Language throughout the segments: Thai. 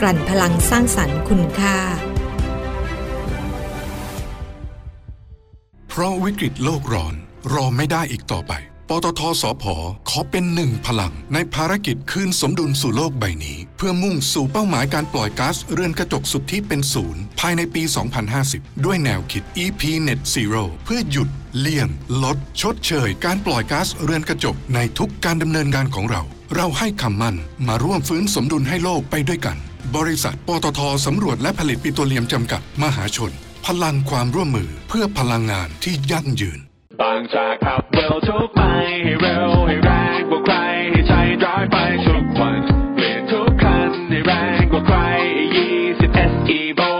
กลั่นพลังสร้างสรรค์คุณค่า เพราะวิกฤตโลกร้อน รอไม่ได้อีกต่อไป ปตทสพขอเป็นหนึ่งพลัง ในภารกิจคืนสมดุลสู่โลกใบนี้ เพื่อมุ่งสู่เป้าหมายการปล่อยก๊าซเรือนกระจกสุดทธิเป็นศูนย์ ภายในปี 2050 ด้วยแนวคิด EP Net Zero เพื่อหยุดเลี่ยง ลด ชดเชย การปล่อยก๊าซเรือนกระจกในทุกการดำเนินงานของเรา เราให้คำมั่นมาร่วมฟื้นสมดุลให้โลกไปด้วยกัน บริษัท ปตทสำรวจและผลิตปิโตรเลียมจำกัดมหาชน พลังความร่วมมือเพื่อพลังงานที่ยั่งยืน บางจากขับเร็วทุกไปให้เร็วให้แรงกว่าใครให้ใจร้ายไปทุกวันเปลี่ยนทุกคันให้แรงกว่าใคร20 SE v o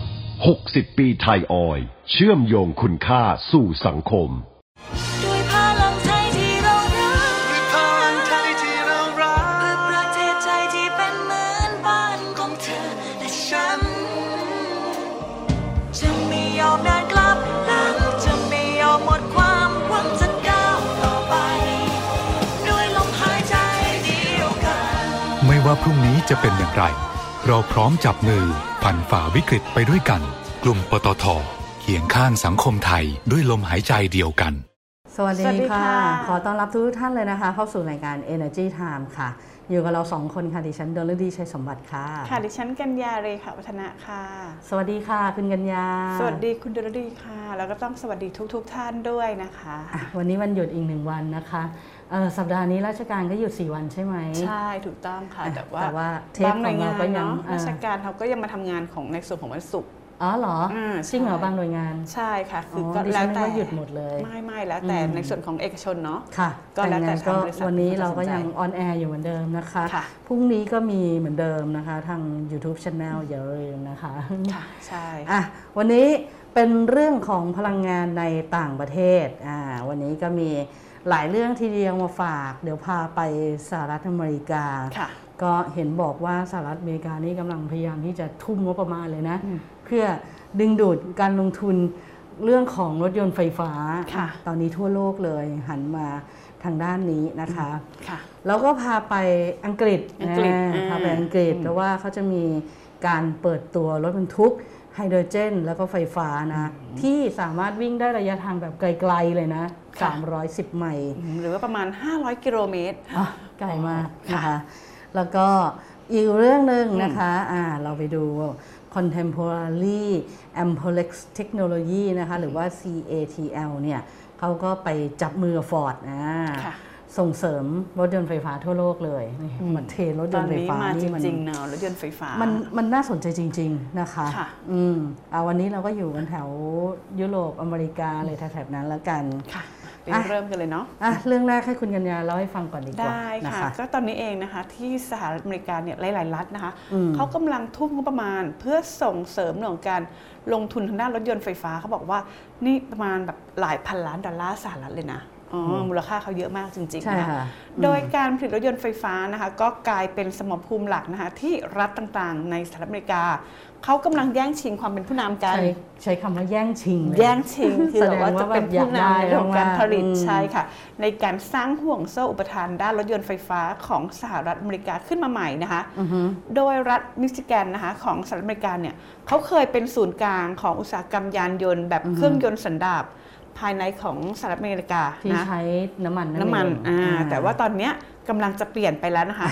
60 ปีไทยออย เชื่อมโยงคุณค่าสู่สังคม ด้วยพลังไทยที่เรารักด้วยพลังไทยที่เรารักเพื่อประเทศไทยที่เป็นเหมือนบ้านของเธอและฉัน จะไม่ยอมเดินกลับหลังจะไม่ยอมหมดความหวังจะก้าวต่อไป ด้วยลมหายใจเดียวกัน ไม่ว่าพรุ่งนี้จะเป็นอย่างไร เราพร้อมจับมือผ่านฝ่าวิกฤตไปด้วยกัน กลุ่มปตทเคียงข้างสังคมไทยด้วยลมหายใจเดียวกัน สวัสสวัสดีดีค่ะค่ะ ขอต้อนรับทุกท่านเลยนะคะ เข้าสู่รายการ Energy Time ค่ะ อยู่กับเราสองคนค่ะ ดิฉันดลดีชัยสมบัติค่ะ ค่ะ ดิฉันกัญญาเรขาวัฒนะค่ะ สวัสดีค่ะคุณกัญญา สวัสดีคุณดรดีค่ะ แล้วก็ต้องสวัสดีทุกๆทท่านด้วยนะคะอะวันนี้วันหยุดอีกหนึ่งวันนะคะเอ่อสัปดาห์นี้ราชการก็หยุด 4 วันใช่ไหม ใช่ถูกต้องค่ะอะแต่ว่าแต่ว่าเทปบางหน่วยงานของเราก็ยังเนาะอ่าราชการเขาก็ยังมาทำงานของในส่วนของวันศุกร์ อ๋อเหรออ่าจริงเหรอใช่บางหน่วยงานใช่ค่ะ คือออก็ดิฉัแล้วนนึกแต่ว่าหยุดหมดเลย ไม่ไม่แล้วแต่อืม ในส่วนของเอกชนเนาะ ค่ะก็แล้วแต่ยังไงก็ทางบริษัทวันนี้เขาจะเราก็สนใจยังออนแอร์อยู่เหมือนเดิมนะคะ ค่ะ พรุ่งนี้ก็มีเหมือนเดิมนะคะ ทาง YouTube Channel อย่าลืมนะคะ ค่ะใช่ อะวันนี้เป็นเรื่องของพลังงานในต่างประเทศอ่าวันนี้ก็มีหลายเรื่องทีเดียวมาฝาก เดี๋ยวพาไปสหรัฐอเมริกา ค่ะ ก็เห็นบอกว่าสหรัฐอเมริกานี่กำลังพยายามที่จะทุ่มงบประมาณเลยนะ อืมเพื่อดึงดูดการลงทุนเรื่องของรถยนต์ไฟฟ้าค่ะตอนนี้ทั่วโลกเลยหันมาทางด้านนี้นะคะค่ะแล้วก็พาไปอังกฤษอังกฤษอ่าอ่าพาไปอังกฤษอืมแต่ว่าเขาจะมีการเปิดตัวรถบรรทุกไฮโดรเจน แล้วก็ไฟฟ้านะ ที่สามารถวิ่งได้ระยะทางแบบไกลๆเลยนะค่ะ310 ไมล์อืมหรือว่าประมาณ 500 กิโลเมตรอะไกลมากนะค่ะคะแล้วก็อีกเรื่องหนึ่งนะคะอ่าเราไปดู Contemporary Amperex Technology นะคะหรือว่า CATL เนี่ยเขาก็ไปจับมือกับ Ford อ่าค่ะส่งเสริมรถยนต์ไฟฟ้าทั่วโลกเลยนี่มันเทรนรถตยอนนต์ไฟนี้ฟ้ามาจนี่มันริงๆเนาะรถยนต์ไฟฟ้ามันมันน่าสนใจจริง ๆ นะคะค่ะอืมเอาวันนี้เราก็อยู่กันแถวยุโรปอเมริกาเลยแถบๆนั้นแล้วกันค่ะ ไปอะเริ่มกันเลยเนาะอะเรื่องแรกให้คุณกัญญาเล่าให้ฟังก่อนดีกว่าได้นะค่ะคะก็ตอนนี้เองนะคะที่สหรัฐอเมริกาเนี่ยหลาย ๆ รัฐนะคะอืมเขากำลังทุ่มงบประมาณเพื่อส่งเสริมเรื่องของการลงทุนทางด้านรถยนต์ไฟฟ้าเขาบอกว่านี่ประมาณแบบหลายพันล้านดอลลาร์สหรัฐเลยนะอ๋ออ มูลค่าเขาเยอะมากจริงๆใช่นะคะค่ะโดยการผลิตรถยนต์ไฟฟ้านะคะก็กลายเป็นสมรภูมิหลักนะคะที่รัฐต่างๆ ในสหรัฐอเมริกาเขากำลังแย่งชิงความเป็นผู้นำกัน ใช้ใช้คำว่าแย่งชิงเลยแย่งชิงคือแบบว่าแสดงว่าจะเป็นแบบอยาผู้กได้นำในเรื่องของการผลิตมากๆใช่ค่ะ ในการสร้างห่วงโซ่อุปทานด้านรถยนต์ไฟฟ้าของสหรัฐอเมริกาขึ้นมาใหม่นะคะอือฮึโดยรัฐมิชิแกนนะคะของสหรัฐอเมริกาเนี่ยเขาเคยเป็นศูนย์กลางของอุตสาหกรรมยานยนต์แบบเครื่องยนต์สันดาป ภายในของสหรัฐอเมริกาที่นะใช้น้ำมันน้ำมันเองอ่าอ่าแต่ว่าตอนเนี้ยกำลังจะเปลี่ยนไปแล้วนะคะ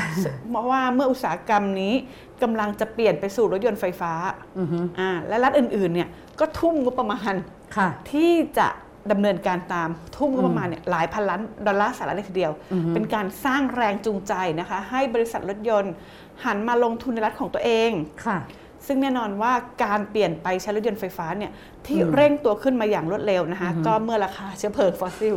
เพราะว่าเมื่ออุตสาหกรรมนี้กำลังจะเปลี่ยนไปสู่รถยนต์ไฟฟ้าอือฮึอ่าและรัฐอื่นๆเนี่ยก็ทุ่มงบประมาณค่ะที่จะดำเนินการตามทุ่มงบประมาณเนี่ยหลายพันล้านดอลลาร์สหรัฐเลยทีเดียวอือฮึเป็นการสร้างแรงจูงใจนะคะ ให้บริษัทรถยนต์หันมาลงทุนในรัฐของตัวเองค่ะ ซึ่งแน่นอนว่าการเปลี่ยนไปใช้รถยนต์ไฟฟ้าเนี่ยที่อืมเร่งตัวขึ้นมาอย่างรวดเร็วนะคะอือฮึก็เมื่อราคาเชื้อเพลิงฟอสซิล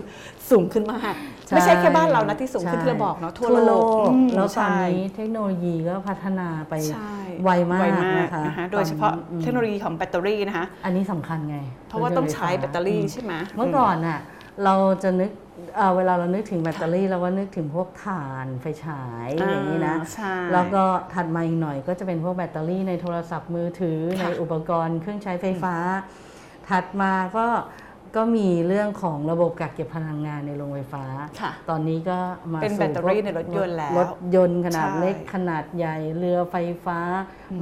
สูงขึ้นมากใช่ไม่ใช่แค่บ้านเรานะที่สูงขึ้นใช่ที่เราบอกเนาะทั่วทั่วโลโลกกอืมแล้วตอนใช่นี้เทคโนโลยีก็พัฒนาไปใช่ไวมากไวมากนะคะนะคะโดยเฉพาะตอนนี้อืมเทคโนโลยีของแบตเตอรี่นะคะอันนี้สำคัญไง เพราะว่าต้องใช้แบตเตอรี่มใช่ไหมเมื่อก่อนน่ะเราจะนึก เอ่อเวลาเรานึกถึงแบตเตอรี่เราก็นึกถึงพวกถ่านไฟฉายอย่างนี้นะอ่าใช่แล้วก็ถัดมาอีกหน่อยก็จะเป็นพวกแบตเตอรี่ในโทรศัพท์มือถือค่ะในอุปกรณ์เครื่องใช้ไฟฟ้า ถัดมาก็ ก็มีเรื่องของระบบกักเก็บพลังงานในโรงไฟฟ้าค่ะตอนนี้ก็มาเป็นสู่แบตเตอรี่พวกในรถยนต์แล้ว รถยนต์ขนาดใช่เล็กขนาดใหญ่เรือไฟฟ้า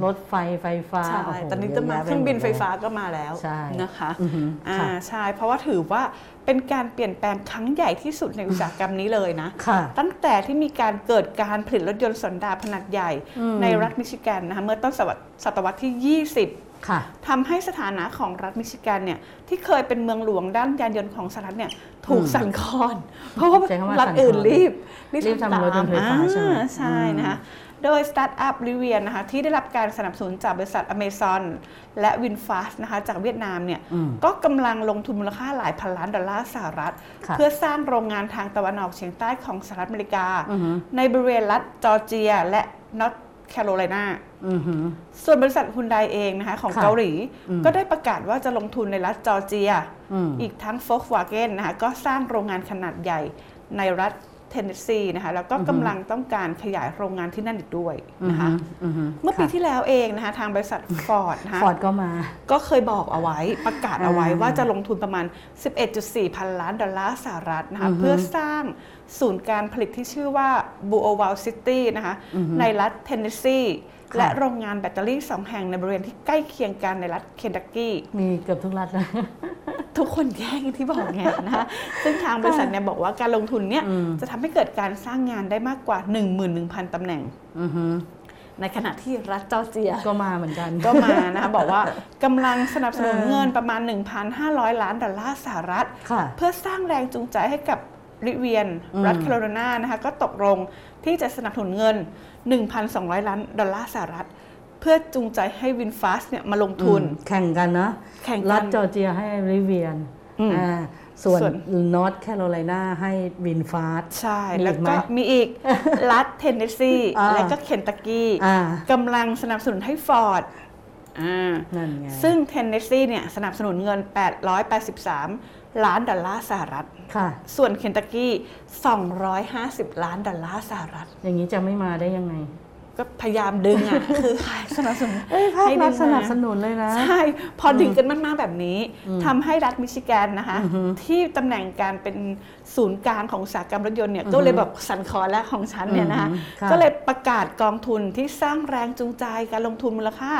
รถไฟไฟฟ้าใช่โโหตอนนี้จะมายะแยะเครื่องบินไฟฟ้าปหมดก็มาแล้วใช่นะคะอือหืออ่าค่ะใช่เพราะว่าถือว่าเป็นการเปลี่ยนแปลงครั้งใหญ่ที่สุดในอุตสาหกรรมนี้เลยนะค่ะตั้งแต่ที่มีการเกิดการผลิตรถยนต์สันดาปขนาดใหญ่อืมในรัฐมิชิแกนนะคะเมื่อต้นศตวรรษศตวรรษที่ 20ค่ะ ทำให้สถานะของรัฐมิชิแกนเนี่ยที่เคยเป็นเมืองหลวงด้านยานยนต์ของสหรัฐเนี่ยถูกอืมสั่นคลอน เพราะว่าใช้คำว่ารัฐอื่นสั่นคลอนรีบรีบทำรถยนต์ไฟฟ้าใช่ไหมอ่ใช่นะคะโดยสตาร์ทอัพ Rivian นะคะที่ได้รับการสนับสนุนจากบริษัทอเมซอนและ VinFast นะคะจากเวียดนามเนี่ยอืมก็กำลังลงทุนมูลค่าหลายพันล้านดอลลาร์สหรัฐค่ะเพื่อสร้างโรงงานทางตะวันออกเฉียงใต้ของสหรัฐอเมริกาอือหือในบริเวณรัฐจอร์เจียและนอร์ทแคโรไลนาอือหือ ส่วนบริษัทฮุนไดเองนะคะของค่ะเกาหลีอืมก็ได้ประกาศว่าจะลงทุนในรัฐจอร์เจียอืมอีกทั้ง Volkswagen นะคะก็สร้างโรงงานขนาดใหญ่ในรัฐเทนเนสซีนะคะแล้วก็อือฮึกำลังต้องการขยายโรงงานที่นั่นอีกด้วยนะคะอือหือเมื่อปีค่ะที่แล้วเองนะคะทางบริษัทฟอร์ดนะคะฟอร์ดก็มา ก็เคยบอกเอาไว้ประกาศเอาไว้อ่าว่าจะลงทุนประมาณ 11.4 พันล้านดอลลาร์สหรัฐนะคะอือฮึเพื่อสร้างศูนย์การผลิตที่ชื่อว่า b u o w a l City นะคะอือฮึในรัฐเทนเนสซีค่ะ และโรงงานแบตเตอรี่สองแห่งในบริเวณที่ใกล้เคียงกันในรัฐเคนตักกี้มีเกือบทุกรัฐเลยทุกคนแย่งที่บอกไงนะคะซึ่งทางบริษัทเนี่ยบอกว่าการลงทุนเนี่ยอืมจะทำให้เกิดการสร้างงานได้มากกว่า 11,000ตำแหน่งอือหือในขณะที่รัฐจอร์เจียก็มาเหมือนกัน ก็มานะคะบอกว่ากำลังสนับสนุนเงินประมาณ 1,500 ล้านดอลลาร์สหรัฐค่ะเพื่อสร้างแรงจูงใจให้กับ Rivian อืมรัฐแคโรไลนานะคะก็ตกลงที่จะสนับสนุนเงิน 1,200 ล้านดอลลาร์สหรัฐ เพื่อจูงใจให้ VinFast เนี่ยมาลงทุนอืมแข่งกันเนาะแข่งกันรัฐจอร์เจียให้ Rivian อืมอ่าส่วนส่วนนอร์ทแคโรไลนาให้ VinFast ใช่มีแล้วอีกไหมก็มีอีก รัฐเทนเนสซีอ่าและก็เคนตักกี้อ่ากำลังสนับสนุนให้ฟอร์ดอ่านั่นไงซึ่งเทนเนสซีเนี่ยสนับสนุนเงิน 883 ล้านดอลลาร์สหรัฐ ค่ะ ส่วนเคนตักกี้ 250 ล้านดอลลาร์สหรัฐ อย่างนี้จะไม่มาได้ยังไง ก็พยายามดึงอะ คือสนับสนุนเอ้ยภาคให้รัดึฐงสนับมาสนุนเลยนะ ใช่ พอดึงกันมากๆแบบนี้ทำให้รัฐมิชิแกนนะคะอือฮึที่ตำแหน่งการเป็น ศูนย์กลางของอุตสาหกรรมรถยนต์เนี่ยอือฮึก็เลยแบบสั่นคลอนและของฉันเนี่ยนะคะอือฮึค่ะก็เลยประกาศกองทุนที่สร้างแรงจูงใจการลงทุนมูลค่า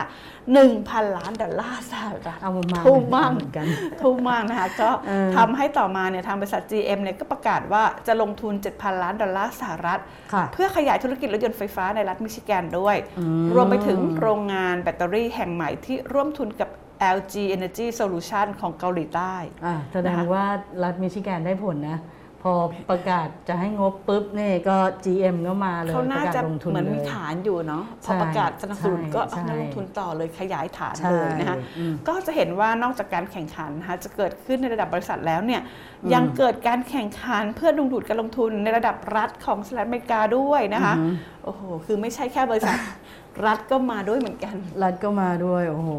1,000 ล้านดอลลาร์สหรัฐเอามาทุ่มมากเหมือนกันทุ่มมากนะคะก็เออทำให้ต่อมาเนี่ยทางบริษัท GM เนี่ยก็ประกาศว่าจะลงทุน 7,000 ล้านดอลลาร์สหรัฐค่ะเพื่อขยายธุรกิจรถยนต์ไฟฟ้าในรัฐมิชิแกนด้วยอืมรวมไปถึงโรงงานแบตเตอรี่แห่งใหม่ที่ร่วมทุนกับ LG Energy Solution ของเกาหลีใต้อ่าแสดงนะคะว่ารัฐมิชิแกนได้ผลนะ พอประกาศจะให้งบปุ๊บเนี่ยก็ GM ก็มาเลยเขาปน่าระกาศจะลงทุนเหมือนเลมียฐานอยู่เนาะพใช่อประกาศสนับสนุนก็ใช่เอาลงทุนต่อเลยขยายฐานใช่เลยนะคะอืมก็จะเห็นว่านอกจากการแข่งขันนะคะจะเกิดขึ้นในระดับบริษัทแล้วเนี่ยยังเกิดการแข่งขันเพื่อดึงดูดการลงทุนในระดับรัฐของสหรัฐอเมริกาด้วยนะคะโอ้โหคือไม่ใช่แค่บริษัทรัฐก็มาด้วยเหมือนกัน รัฐก็มาด้วยโอ้โห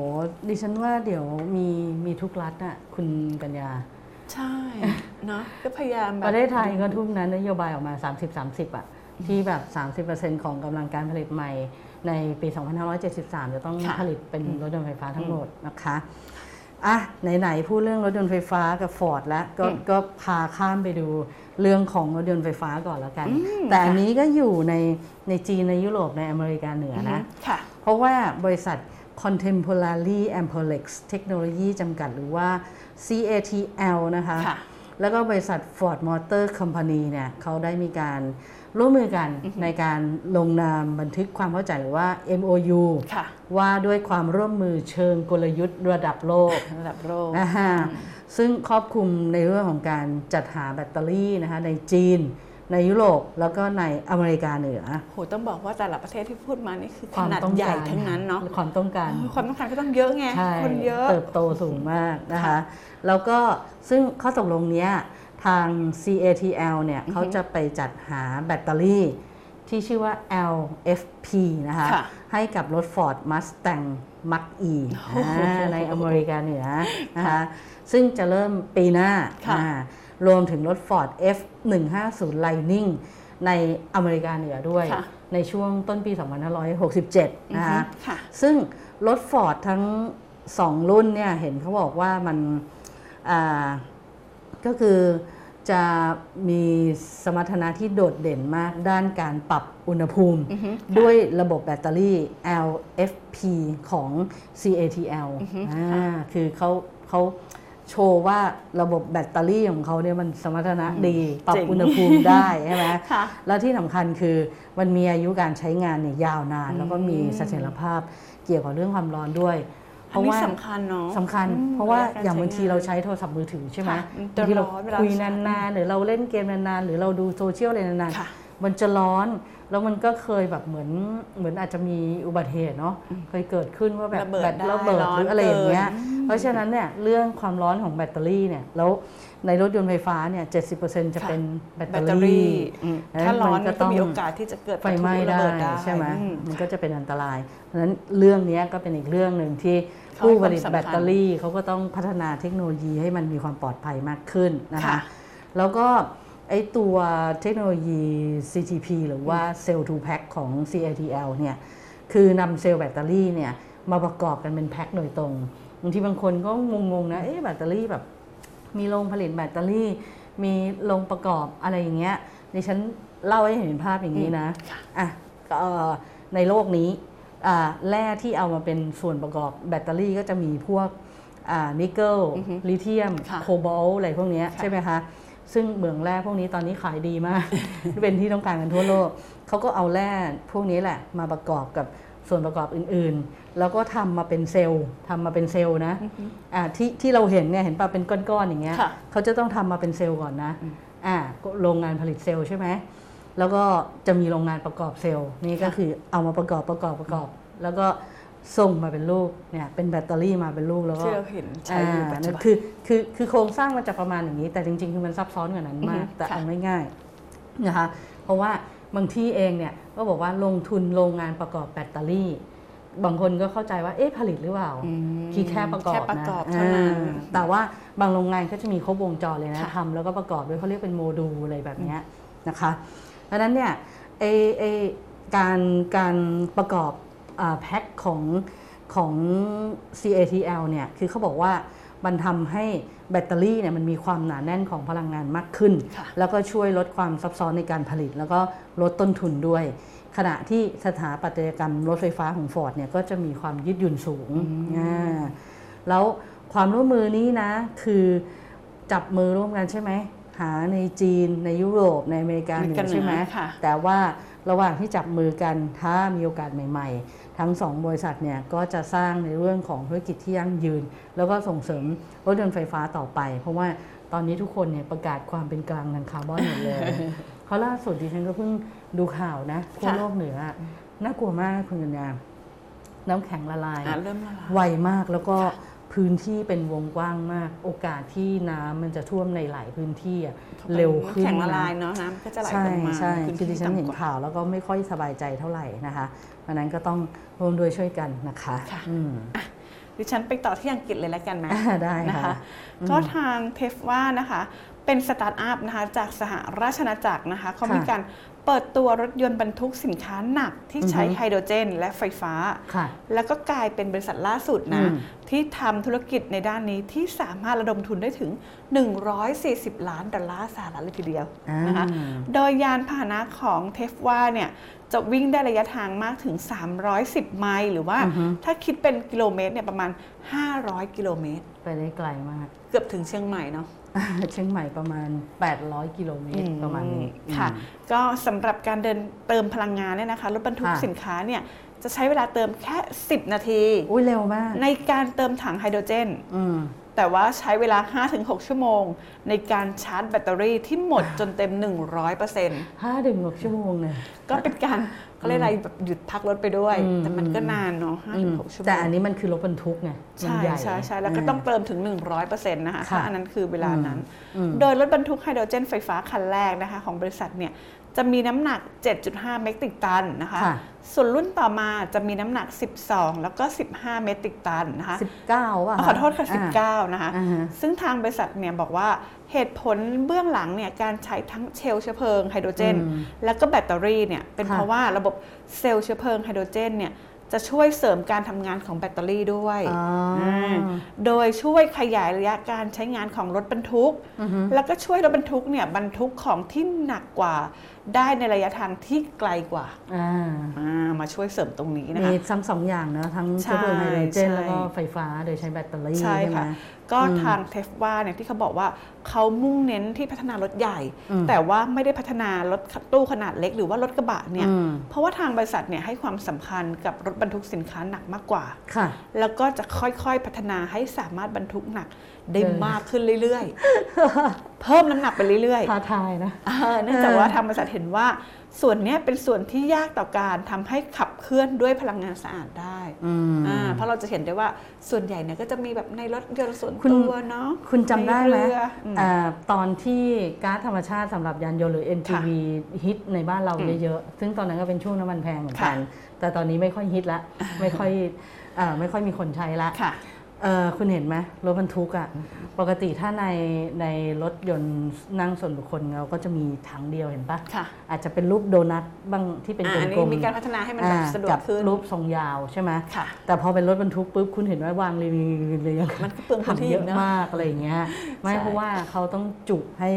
ดิฉันว่าเดี๋ยวมีมีทุกรัฐน่ะคุณปัญญา ใช่เนาะก็พยายามแบบประเทศไทยก็ทุ่มนั้นนโยบายออกมา 30-30 อะ ที่แบบ 30%ของกำลังการผลิตใหม่ในปี 2573 จะต้องค่ะผลิตเป็นรถยนต์ไฟฟ้าทั้งหมดนะคะอะไหนๆพูดเรื่องรถยนต์ไฟฟ้ากับฟอร์ดแล้วก็อืมก็พาข้ามไปดูเรื่องของรถยนต์ไฟฟ้าก่อนแล้วกันอืมแต่อันค่ะนี้ก็อยู่ในในจีนในยุโรปในอเมริกาเหนือนะค่ะเพราะว่าบริษัท Contemporary Amperex Technology จำกัดหรือว่า CATL นะคะค่ะแล้วก็บริษัท Ford Motor Company เนี่ยเขาได้มีการร่วมมือกันในการลงนามบันทึกความเข้าใจหรือว่า MOU ค่ะว่าด้วยความร่วมมือเชิงกลยุทธ์ระดับโลกระดับโลกนะฮะซึ่งครอบคลุมในเรื่องของการจัดหาแบตเตอรี่นะคะในจีน ในยุโรปแล้วก็ในอเมริกาเหนือโหต้องบอกว่าแต่ละประเทศที่พูดมานี่คือคขวามนาดต้องใหญ่การทั้งนั้นเนาะความต้องการเออความต้องการก็ต้องเยอะไงใช่คนเยอะเติบโตสูงมากนะคะแล้วก็ซึ่งข้อตกลงเนี้ยทาง CATL เนี่ยเขาจะไปจัดหาแบตเตอรี่ที่ชื่อว่า LFP นะคะค่ะให้กับรถ Ford Mustang Mach E โอ้โหอ่าในอเมริกาเหนือนะคะซึ่งจะเริ่มปีหน้าค่ะอ่า รวมถึงรถ Ford F150 Lightning ในอเมริกาเหนือด้วยค่ะในช่วงต้นปี 2567 นะคะค่ะซึ่งรถ Ford ทั้ง 2 รุ่นเนี่ยเห็นเขาบอกว่ามันอ่าก็คือจะมีสมรรถนะที่โดดเด่นมากด้านการปรับอุณหภูมิอือฮึด้วยระบบแบตเตอรี่ LFP ของ CATL อ่าคือเขาเขา โชว์ว่าระบบแบตเตอรี่ของเขาเนี่ยมันสมรรถนะดีปรับเจ๋งอุณหภูมิได้ใช่ไหมค่ะแล้วที่สำคัญคือมันมีอายุการใช้งานเนี่ยยาวนาน แล้วก็มีเสถียรภาพเกี่ยวกับเรื่องความร้อนด้วยอันนี้สำคัญเนาะสำคัญอืมเพราะว่าเวลาการอย่างบางทีใช้งานเราใช้โทรศัพท์มือถือใช่ไหมค่ะมันจะบางทีเราร้อนเวลาคุยชาร์จนานๆหรือเราเล่นเกมนานๆหรือเราดูโซเชียลอะไรนานค่ะๆมันจะร้อน แล้วมันก็เคยแบบเหมือนเหมือนอาจจะมีอุบัติเหตุเนาะเคยเกิดขึ้นว่าแบบระเบิดแบตได้ระเบิดร้อนหรืออะไรอย่างเงี้ยเกินอืมเพราะฉะนั้นเนี่ยเรื่องความร้อนของแบตเตอรี่เนี่ยแล้วในรถยนต์ไฟฟ้าเนี่ย70%จะค่ะเป็นแบตแบเตตอเตอรี่รี่อืมดังถ้าร้อนมัมันก็มีโอกาสที่จะเกิดไฟไหม้ปะทุระได้เบิดได้ใช่ไหมอืมันก็จะเป็นอันตราย เพราะฉะนั้นเรื่องนี้ก็เป็นอีกเรื่องหนึ่งที่เขาให้ผู้ผลิตความสำคัญแบตเตอรี่เขาก็ต้องพัฒนาเทคโนโลยีให้มันมีความปลอดภัยมากขึ้นนะคะค่ะแล้วก็ ไอตัวเทคโนโลยี CTP หรือว่า Cell to Pack ของ CATL เนี่ยคือนำเซลล์แบตเตอรี่เนี่ยมาประกอบกันเป็นแพ็คโดยตรงบางทีบางคนก็งงๆนะเอ๊ะแบตเตอรี่แบบมีโรงผลิตแบตเตอรี่ มีโรงประกอบอะไรอย่างเงี้ยดิฉันเล่าให้เห็นภาพอย่างนี้นะอะก็เอ่อในโลกนี้อ่าแร่ที่เอามาเป็นส่วนประกอบแบตเตอรี่ก็จะมีพวกอ่านิกเกิลอือฮึลิเธียมค่ะโคบอลต์อะไรพวกเนี้ยค่ะใช่ไหมคะ ซึ่งเหมืองแร่พวกนี้ตอนนี้ขายดีมาก เป็นที่ต้องการกันทั่วโลกเขาก็เอาแร่พวกนี้แหละ มาประกอบกับส่วนประกอบอื่นๆ แล้วก็ทำมาเป็นเซลล์ทำมาเป็นเซลล์นะอ่าที่ที่เราเห็นเนี่ยเห็นป่ะเป็นก้อนๆอย่างเงี้ยค่ะเขาจะต้องทำมาเป็นเซลล์ก่อนนะอ่าก็โรงงานผลิตเซลล์ใช่ไหมแล้วก็จะมีโรงงานประกอบเซลล์นี่ก็คือเอามาประกอบประกอบประกอบ แล้วก็ ส่งมาเป็นลูกเนี่ยเป็นแบตเตอรี่มาเป็นลูกแล้วก็ที่เราเห็นใช้อยู่ปัจจุนั่นบันคือคือคือโครงสร้างมันจะประมาณอย่างนี้ แต่จริงๆ คือมันซับซ้อนกว่านั้นมากอือฮึแต่ค่ะเอาง่ายๆนะคะเพราะว่าบางที่เองเนี่ยก็บอกว่าลงทุนโรงงานประกอบแบตเตอรี่ บางคนก็เข้าใจว่าเอ๊ะผลิตหรือเปล่าอืมคือแค่ประกอบแค่ประนะกอบเท่านั้นอ่าแต่ว่าบางโรงงานก็จะมีครบวงจรเลยนะค่ะทำแล้วก็ประกอบด้วยเขาเรียกเป็นโมดูลอะไรแบบเนี้ยนะคะเพราะฉะนั้นเนี่ยไอไอการการประกอบอา แพ็คของของ CATL เนี่ยคือเขาบอกว่ามันทำให้แบตเตอรี่เนี่ยมันมีความหนาแน่นของพลังงานมากขึ้นค่ะแล้วก็ช่วยลดความซับซ้อนในการผลิต แล้วก็ลดต้นทุนด้วย ขณะที่สถาปัตยกรรมรถไฟฟ้าของ Ford เนี่ยก็จะมีความยืดหยุ่นสูงอ่าแล้วความร่วมมือนี้นะ คือจับมือร่วมกันใช่ไหม หาในจีนในยุโรปในอเมริกาเหนือเมริกาอเหนือใช่ไหมค่ะแต่ว่าระหว่างที่จับมือกันถ้ามีโอกาสใหม่ ๆ ทั้งสองบริษัทเนี่ยก็จะสร้างในเรื่องของธุรกิจที่ยั่งยืน แล้วก็ส่งเสริมรถยนต์ไฟฟ้าต่อไป เพราะว่าตอนนี้ทุกคนเนี่ยประกาศความเป็นกลางทางคาร์บอนหมดเลยเพราะล่าสุดดิฉันก็เพิ่งดูข่าวนะทั่วค่ะโลกเหนืออะน่ากลัวมากคุณกัญญาน้ำแข็งละลายอะเริ่มละลายไวมากแล้วก็ พื้นที่เป็นวงกว้างมาก โอกาสที่น้ำมันจะท่วมในหลายพื้นที่อะเร็วขึ้นแข็งละลายนะเนาะน้ำก็จะไหลใช่ลงมาใช่พื้นคือดิที่ฉันเห็นต่ำกว่าข่าวแล้วก็ไม่ค่อยสบายใจเท่าไหร่นะคะเพราะฉะนั้นก็ต้องร่วมด้วยช่วยกันนะคะค่ะอืมดิฉันไปต่อที่อังกฤษเลยแล้วกันไหมอ่าได้นะค่ะคะก็ทาง Tevva นะคะเป็นสตาร์ทอัพนะคะจากสหราชอาณาจักรนะคะเขาค่ะมีการ เปิดตัวรถยนต์บรรทุกสินค้าหนักที่ใช้อือฮึไฮโดรเจน และไฟฟ้าค่ะแล้วก็กลายเป็นบริษัทล่าสุดนะอืมที่ทำธุรกิจในด้านนี้ที่สามารถระดมทุนได้ถึง 140 ล้านดอลลาร์สหรัฐเลยทีเดียวนะคะอ่าโดยยานพาหนะของเทฟว่าเนี่ยจะวิ่งได้ระยะทางมากถึง 310 ไมล์ หรือว่าอือฮึถ้าคิดเป็นกิโลเมตรเนี่ยประมาณ 500 กิโลเมตร ไปได้ไกลมาก เกือบถึงเชียงใหม่เนาะ เชียงใหม่ประมาณ 800 กิโลเมตรประมาณนี้ค่ะอืมก็สำหรับการเดินเติมพลังงานเนี่ยนะคะรถบรรทุกค่ะสินค้าเนี่ยจะใช้เวลาเติมแค่ 10 นาที อุ้ยเร็วมาก ในการเติมถังไฮโดรเจนอืม แต่ว่าใช้เวลา 5-6 ชั่วโมง ในการชาร์จแบตเตอรี่ที่หมดจนเต็ม 100%ห้าถึงหกชั่วโมงเนี่ยก็เป็นการเขาเรียกอะไรแบบหยุดพักรถไปด้วย อืม แต่มันก็นานเนาะ5-6ชั่วโมงแต่อันนี้มันคือรถบรรทุกไงมันใช่ใหญ่ใช่ใช่แล้วก็ต้องเติมถึง 100%นะคะค่ะถ้าอันนั้นคือเวลานั้น อืม โดยรถบรรทุกไฮโดรเจนไฟฟ้าคันแรกนะคะของบริษัทเนี่ย จะมีน้ำหนัก 7.5 เมตริกตันนะคะ ค่ะ ส่วนรุ่นต่อมาจะมีน้ำหนัก 12 แล้วก็ 15 เมตริกตันนะคะสิบเก้าว่ะขอโทษค่ะ 19 นะคะ อ่าฮะ ซึ่งทางบริษัทเนี่ยบอกว่าเหตุผลเบื้องหลังเนี่ยการใช้ทั้งเซลล์เชื้อเพลิงไฮโดรเจน อืมแล้วก็แบตเตอรี่เนี่ยเป็นค่ะเพราะว่าระบบเซลล์เชื้อเพลิงไฮโดรเจนเนี่ยจะช่วยเสริมการทำงานของแบตเตอรี่ด้วยอ๋ออ่าโดยช่วยขยายระยะการใช้งานของรถบรรทุก อือฮึแล้วก็ช่วยรถบรรทุกเนี่ยบรรทุกของที่หนักกว่าได้ในระยะทางที่ไกลกว่าอ่าอ่ามาช่วยเสริมตรงนี้นะมีคะทั้งสองอย่างนะทั้งใช่เชื้อเพลิงไฮโดรเจนใช่แล้วก็ไฟฟ้าโดยใช้แบตเตอรี่ใช่ใช่ไหมค่ะก็อืมทางเทฟว่าเนี่ยที่เขาบอกว่าเขามุ่งเน้นที่พัฒนารถใหญ่อืมแต่ว่าไม่ได้พัฒนารถตู้ขนาดเล็กหรือว่ารถกระบะเนี่ยอืมเพราะว่าทางบริษัทเนี่ยให้ความสำคัญกับรถบรรทุกสินค้าหนักมากกว่าค่ะแล้วก็จะค่อยๆพัฒนาให้สามารถบรรทุกหนัก ได้เออมากขึ้นเรื่อยๆ เพิ่มน้ำหนักไปเรื่อยๆท้าทายนะเออเนื่องจากว่าทางบริษัทเห็นว่าส่วนเนี้ยเป็นส่วนที่ยากต่อการทำให้ขับเคลื่อนด้วยพลังงานสะอาดได้อืมอ่าเพราะเราจะเห็นได้ว่าส่วนใหญ่เนี่ยก็จะมีแบบในรถยนต์ส่วนคุณตัวเนาะ คุณจำได้ไหมในเรืออืมอ่าตอนที่ก๊าซธรรมชาติสำหรับยานยนต์หรือ NGV ฮิตในบ้านเราอืมเยอะๆ ซึ่งตอนนั้นก็เป็นช่วงน้ำมันแพงเหมือนกันค่ะแต่ตอนนี้ไม่ค่อยฮิตละ ไม่ค่อยอ่าไม่ค่อยมีคนใช้ละค่ะ เอ่อคุณเห็นไหมรถบรรทุกอะปกติถ้าในในรถยนต์นั่งส่วนบุคคลเราก็จะมีถังเดียวเห็นปะค่ะอาจจะเป็นรูปโดนัทบ้างที่เป็นอ่ากอันลนี้มๆมีการพัฒนาให้มันแบบอ่าสะดวกกับขึ้นรูปทรงยาวใช่ไหมค่ะแต่พอเป็นรถบรรทุกปุ๊บคุณเห็นว่าวางเรียงๆเรียงๆมันก็เปลืองพื้นที่ทำเยอะเนอะมากอะไรอย่างเงี้ยไม่ใช่เพราะว่าเขาต้องจุให้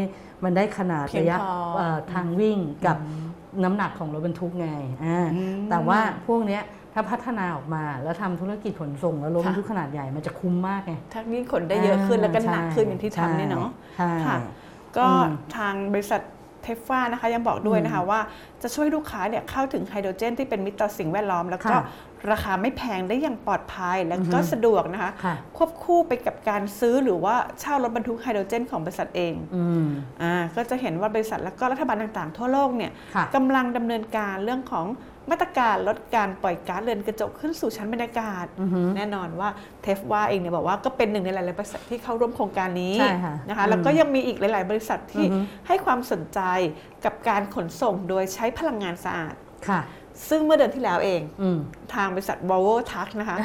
มันได้ขนาดเพียงระยะพอเอ่อทางวิ่งกับ น้ำหนักของรถบรรทุกไงอ่าอืมแต่ว่าพวกเนี้ยถ้าพัฒนาออกมาแล้วทำธุรกิจขนส่งแล้วรถบรรทุกค่ะขนาดใหญ่มันจะคุ้มมากไงถ้ายิ่งขนได้เยอะขึ้นแล้วก็หนักขึ้นอย่างที่ใช่ทำเนี่ยเนาะใช่ค่ะก็อืมทางบริษัทเทฟฟ้านะคะยังบอกด้วยนะคะว่าจะช่วยลูกค้าเนี่ยเข้าถึงไฮโดรเจนที่เป็นมิตรต่อสิ่งแวดล้อม แล้วก็ค่ะ ราคาไม่แพงได้อย่างปลอดภัยแล้วก็อือฮึสะดวกนะคะค่ะควบคู่ไปกับการซื้อหรือว่าเช่ารถบรรทุกไฮโดรเจนของบริษัทเองอืมอ่าก็จะเห็นว่าบริษัทและก็รัฐบาลต่างๆ ทั่วโลกเนี่ยค่ะกำลังดำเนินการเรื่องของมาตรการลดการปล่อยก๊าซเรือนกระจกขึ้นสู่ชั้นบรรยากาศอือฮึแน่นอนว่าเทฟว่าเองเนี่ยบอกว่าก็เป็นหนึ่งในหลายๆบริษัทที่เข้าร่วมโครงการนี้ใช่ค่ะนะคะอืมแล้วก็ยังมีอีกหลาย ๆ บริษัทที่อือฮึให้ความสนใจกับการขนส่งโดยใช้พลังงานสะอาดค่ะ ซึ่งเมื่อเดือนที่แล้วเองอืมทางบริษัท Volvo Truck นะคะ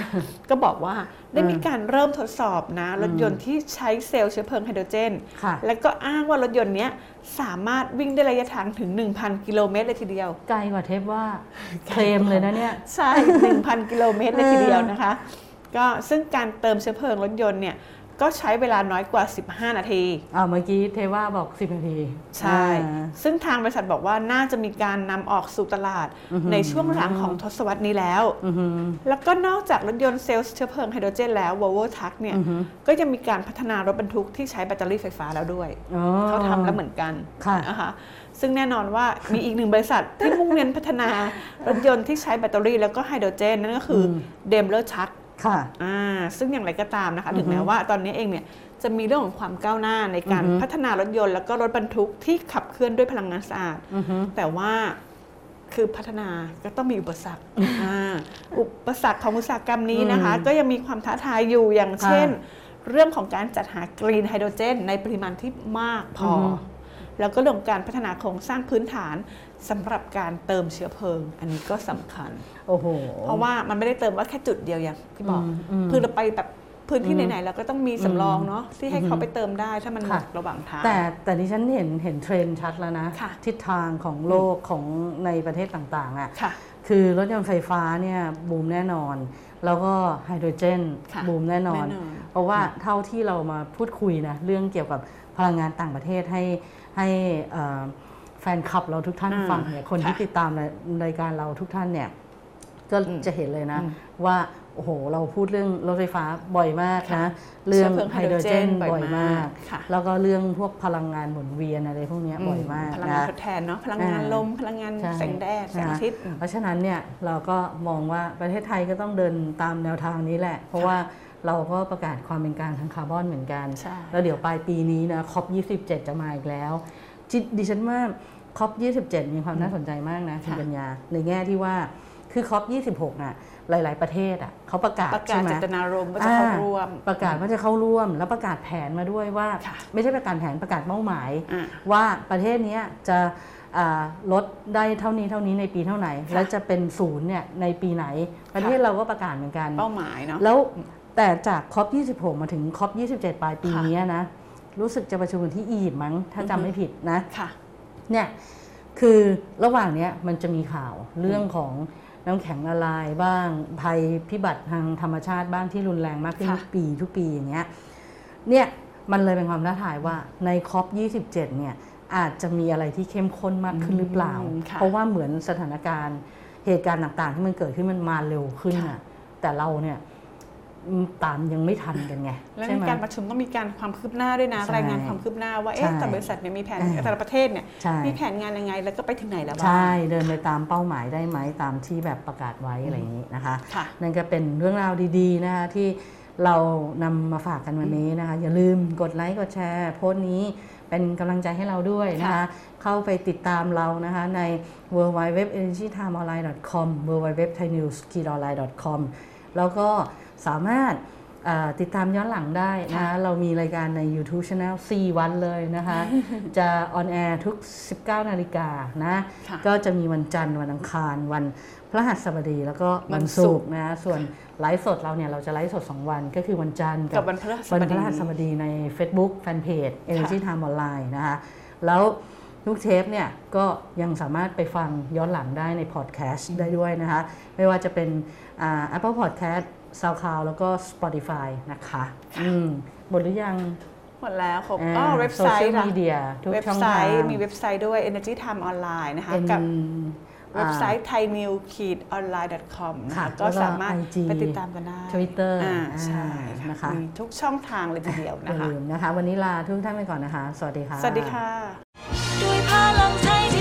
ก็บอกว่าได้มีการเริ่มทดสอบนะ รถยนต์ที่ใช้เซลล์เชื้อเพลิงไฮโดรเจนค่ะแล้วก็อ้างว่ารถยนต์เนี้ยสามารถวิ่งได้ระยะทางถึง 1,000 กิโลเมตรเลยทีเดียว ไกลกว่าเทปว่าเคลมเลยนะเนี่ย ใช่ 1,000 กิโลเมตรเลยทีเดียวนะคะ ก็ซึ่งการเติมเชื้อเพลิงรถยนต์เนี่ย ก็ใช้เวลาน้อยกว่า 15 นาทีอ่าเมื่อกี้เทว่าบอก 10 นาที ใช่ อ่า ซึ่งทางบริษัทบอกว่าน่าจะมีการนำออกสู่ตลาดอือหือ ในช่วงหลังของทศวรรษนี้แล้ว อือหือแล้วก็นอกจากรถยนต์เซลล์เชื้อเพลิงไฮโดรเจนแล้ว Volvo Truck เนี่ย อือหือก็ยังมีการพัฒนารถบรรทุกที่ใช้แบตเตอรี่ไฟฟ้าแล้วด้วย อ๋อ เขาทำแล้วเหมือนกันค่ะ นะคะซึ่งแน่นอนว่ามีอีกหนึ่งบริษัทที่มุ่งเน้นพัฒนารถยนต์ที่ใช้แบตเตอรี่แล้วก็ไฮโดรเจน นั่นก็คืออืม Daimler Truck ค่ะอ่าซึ่งอย่างไรก็ตามนะคะอือฮึถึงแม้ว่าตอนนี้เองเนี่ยจะมีเรื่องของความก้าวหน้าในการอือฮึพัฒนารถยนต์ แล้วก็รถบรรทุกที่ขับเคลื่อนด้วยพลังงานสะอาดอือหือแต่ว่าคือพัฒนาก็ต้องมีอุปสรรคอ่าอุปสรรคของอุตสาหกรรมนี้นะคะอืมก็ยังมีความท้าทายอยู่อย่างค่ะเช่น เรื่องของการจัดหากรีนไฮโดรเจน ในปริมาณที่มากพอออฮึแล้วก็เรื่องของการพัฒนาโครงสร้างพื้นฐาน สำหรับการเติมเชื้อเพลิง อันนี้ก็สำคัญ โอ้โห เพราะว่ามันไม่ได้เติมว่าแค่จุดเดียวอย่างที่บอกอืมอืมคือเราไปแบบพื้นที่อือฮึไหนๆเราก็ต้องมีสำรองเนาะที่ให้อือฮึเขาไปเติมได้ถ้ามันหมค่ะดระหว่างทาง แต่แต่ดิฉันเห็นเห็นเทรนด์ชัดแล้วนะค่ะทิศทางของโลกของในประเทศต่างๆอะค่ะคือรถยนต์ไฟฟ้าเนี่ยบูมแน่นอน แล้วก็ไฮโดรเจนค่ะบูมแน่นอนแน่นอน เพราะว่าเท่าที่เรามาพูดคุยนะเรื่องเกี่ยวกับพลังงานต่างประเทศให้ให้เอ่อ แฟนคลับเราทุกท่านอ่าฟังเนี่ยคนที่ค่ะติดตามรายรายการเราทุกท่านเนี่ยก็อืมจะเห็นเลยนะอืมว่าโอ้โห เราพูดเรื่องรถไฟฟ้าบ่อยมากนะ เรื่องเชื้อเพลิงไฮโดรเจนไฮโดรเจนบ่บ่ออยยมามากกค่ะแล้วก็เรื่องพวกพลังงานหมุนเวียนอะไรพวกเนี้ยบ่อยมากพลังงานนะทดแทนเนาะพลังงานอ่าลมพลังงานใช่แสงแดดแสงนะอาทิตย์เพราะฉะนั้นเนี่ยเราก็มองว่าประเทศไทยก็ต้องเดินตามแนวทางนี้แหละ เพราะว่าเราก็ประกาศความเป็นกลางทางคาร์บอนเหมือนกันใช่แล้วเดี๋ยวปลายปีนี้นะคอป27 จะมาอีกแล้วจิ ดิฉันว่าคอป27 มีความน่าสนใจมากนะคุณค่ะปัญญา ในแง่ที่ว่าคือคอป26น่ะหลาย ๆประเทศอะเขาประกาศประกาใช่ศไหมเจตนารมณ์ว่าจะเข้าร่วมอ่าประกาศว่าจะเข้าร่วม แล้วประกาศแผนมาด้วยว่าค่ะไม่ใช่ประกาศแผนประกาศเป้าหมายอ่าว่าประเทศเนี้ยจะอ่าลดได้เท่านี้เท่านี้ในปีเท่าไหนค่ะและจะเป็นศูนย์เนี่ยในปีไหน ประเทศเราก็ประกาศเหมือนกันเป้าหมายเนาะแล้วแต่จากคอป26 มาถึงคอป27 ปลายปีค่ะนี้นะ รู้สึกจะประชุมกันที่อียิปต์มั้ง ถ้าอือฮึจำไม่ผิดนะค่ะเนี่ยคือระหว่างเนี้ยมันจะมีข่าวเรื่องของน้ำแข็งละลายบ้าง ภัยพิบัติทางธรรมชาติบ้างที่รุนแรงมากขึ้นค่ะ ทุกปีทุกปีอย่างเงี้ยเนี่ยมันเลยเป็นความท้าทายว่าในคอป27เนี่ยอาจจะมีอะไรที่เข้มข้นมากขึ้นหรือเปล่า อืมค่ะเพราะว่าเหมือนสถานการณ์เหตุการณ์ต่างๆ ที่มันเกิดขึ้นมันมาเร็วขึ้นค่ะ อะแต่เราเนี่ยอืม ตามยังไม่ทันกันไงแล้วใช่ในไหมการประชุมต้องมีการความคืบหน้าด้วยนะใช่รายงานความคืบหน้าว่าใช่เอ๊ะแต่บริษัทเนี่ยมีแผนอ่าแต่ละประเทศเนี่ยใช่มีแผนงานยังไงแล้วก็ไปถึงไหนแล้วบ้างใช่เดินไปตามเป้าหมายได้ไหมตามที่แบบประกาศไว้อะไรอย่างนี้นะคะค่ะนั่นก็เป็นเรื่องราวดีๆนะคะที่เรานำมาฝากกันวันนี้นะคะ อย่าลืมกดไลค์กดแชร์โพสต์นี้เป็นกำลังใจให้เราด้วยนะคะค่ะเข้าไปติดตามเรานะคะใน w w w e n e r g y t i m e o n l i n e c o m w w w t h a i n e w s o n l i n e c o m แล้วก็ สามารถเอ่อติดตามย้อนหลังได้นะคะเรามีรายการใน YouTube Channel 4 วันเลยนะคะ จะออนแอร์ทุก 19 นาฬิกานะค่ะก็จะมีวันจันทร์วันอังคาร วันพฤหัสบดีแล้วก็วันวันศุศุกกร์ร์นะส่วนไลฟ์สดเราเนี่ย เราจะไลฟ์สด 2 วันก็คือวันจันทร์กับวันพฤหัสบดีวันพฤหัสบดีใน Facebook Fanpage Energy Time Online นะคะแล้วทุกเทปเนี่ยก็ยังสามารถไปฟังย้อนหลังได้ในพอดแคสต์ได้ด้วยนะคะ ไม่ว่าจะเป็น อ่า Apple Podcast SoundCloud แล้วก็ Spotify นะคะอืมหมดหรือยัง หมดแล้วครบอ่าอ๋อเว็บไซ social ต์ล่ะ media ทุกเว็บช่องไซทาง ต์มีเว็บไซต์ด้วย Energy Time Online นะคะเป็นกับอ่าเว็บไซต์ thainew online com นะค่ะคะก็แล้วก็สามารถ IG ไปติดตามกันได้ Twitter อ่าอ่าใช่นะคะ มีทุกช่องทางเลยทีเดียวอนะย่าคะ ลืมนะคะ วันนี้ลาทุกท่านไปก่อนนะคะ สวัสดีค่ะ สวัสดีค่ะ ด้วยพลังใจที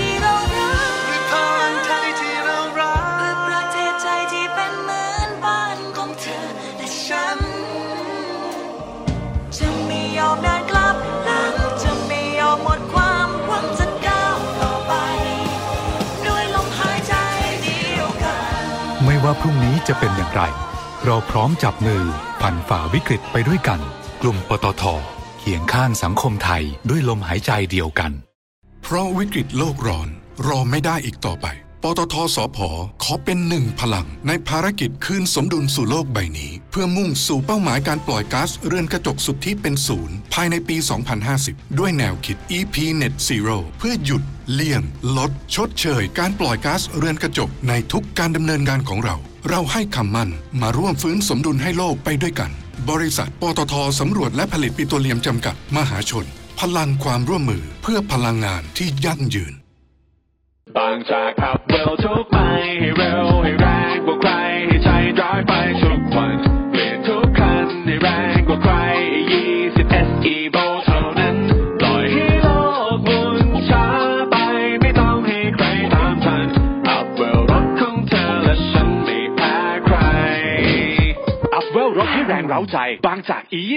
่เร ว่าพรุ่งนี้จะเป็นอย่างไร เราพร้อมจับมือผ่านฝ่าวิกฤตไปด้วยกัน กลุ่มปตทเคียงข้างสังคมไทยด้วยลมหายใจเดียวกัน เพราะวิกฤตโลกร้อน รอไม่ได้อีกต่อไป ปตทสพขอเป็นหนึ่งพลัง ในภารกิจคืนสมดุลสู่โลกใบนี้ เพื่อมุ่งสู่เป้าหมายการปล่อยก๊าซเรือนกระจกสุดทธิเป็นศูนย์ภายในปี 2050 ด้วยแนวคิด EP Net Zero เพื่อหยุด เลี่ยง ลด ชดเชย การปล่อยก๊าซเรือนกระจกในทุกการดำเนินงานของเรา เราให้คำมั่นมาร่วมฟื้นสมดุลให้โลกไปด้วยกัน บริษัทปตทสำรวจและผลิตปิโตรเลียมจำกัดมหาชน พลังความร่วมมือเพื่อพลังงานที่ยั่งยืนบางจากขับเวลทู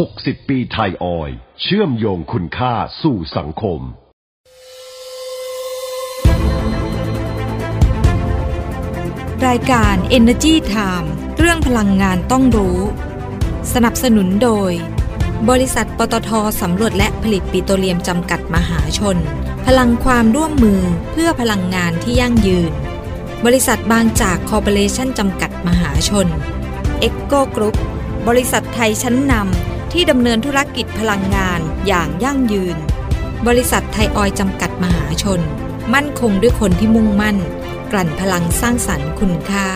60 ปีไทยออย เชื่อมโยงคุณค่าสู่สังคม รายการ Energy Time เรื่องพลังงานต้องรู้ สนับสนุนโดย บริษัทปตทสำรวจและผลิตปิโตรเลียมจำกัดมหาชน พลังความร่วมมือเพื่อพลังงานที่ยั่งยืน บริษัทบางจากคอร์ปอเรชั่นจำกัดมหาชน EGCO Group บริษัทไทยชั้นนำ ที่ดำเนินธุรกิจพลังงานอย่างยั่งยืน บริษัทไทยออยล์จำกัดมหาชน มั่นคงด้วยคนที่มุ่งมั่น กลั่นพลังสร้างสรรค์คุณค่า